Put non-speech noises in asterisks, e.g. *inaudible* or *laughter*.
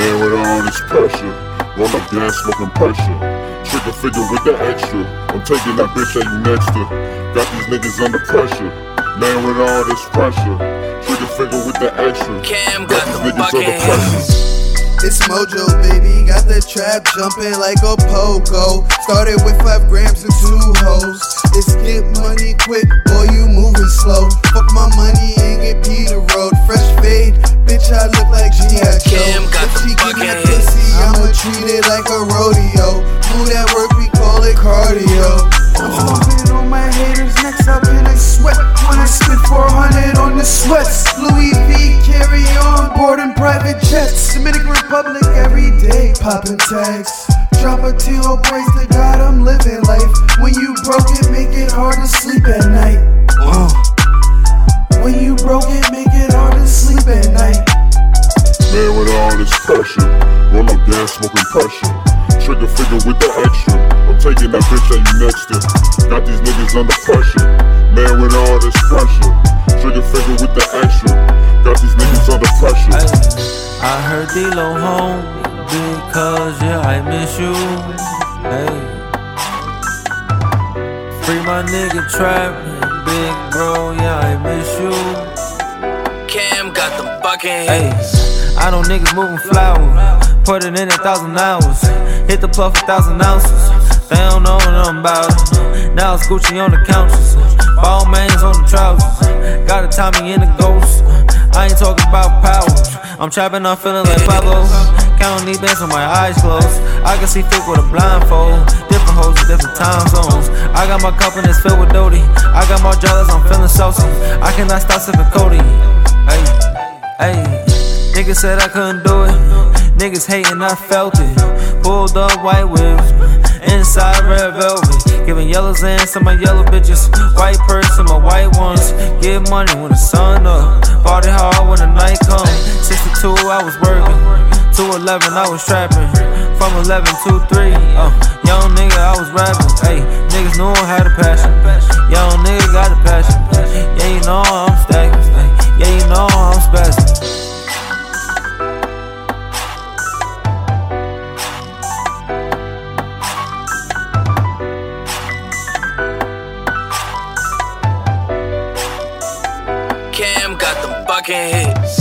Man with all this pressure, roll up gas, smoking pressure. Trigger figure with the extra. I'm taking that bitch that you next to. Got these niggas under pressure. Man with all this pressure. Trigger figure with the extra. Cam got these the niggas bucket under pressure. *laughs* It's Mojoe, baby. Got the trap jumping like a pogo. Started with five grams and two hoes. It's get money quick, boy, you moving slow. Treat it like a rodeo. Do that work, we call it cardio. I'm on my haters' necks up in a sweat. I spit 400 on the sweats. Louis V carry on board in private jets. Dominican Republic every day, popping tags. Drop a praise to God, I'm living life. When you up gas, pressure. Trigger figure with the extra. I'm taking that bitch that you next to. Got these niggas under pressure. Man with all this pressure. Trigger figure with the extra. Got these niggas under pressure. Hey, I heard D-Lo home because yeah, I miss you. Hey. Free my nigga trap, big bro, yeah, I miss you. Cam got the bucket Hey, I know niggas moving flour, put it in a thousand hours, hit the plug for thousand ounces. They don't know nothing about it. Now it's Gucci on the couches, Balmains on the trousers. Got a Tommy in the ghost. I ain't talking about power. I'm trapping, I'm feeling like Pablo. Counting these bands with my eyes closed. I can see thick with a blindfold. Different hoes different time zones. I got my cup and it's filled with Dodie. I got my jealous, I'm feeling saucy. I cannot stop sipping Cody. Hey, hey. Niggas said I couldn't do it. Niggas hating, I felt it. Pulled up white whips. Inside red velvet. Giving yellows in to my yellow bitches. White purse to my white ones. Get money when the sun up. Party hard when the night come. 62, I was working. 211, I was trapping. From 11 to 3. Uh, young nigga, I was rapping. Hey, niggas knew I had a passion. Young nigga got a passion. got them fucking hits.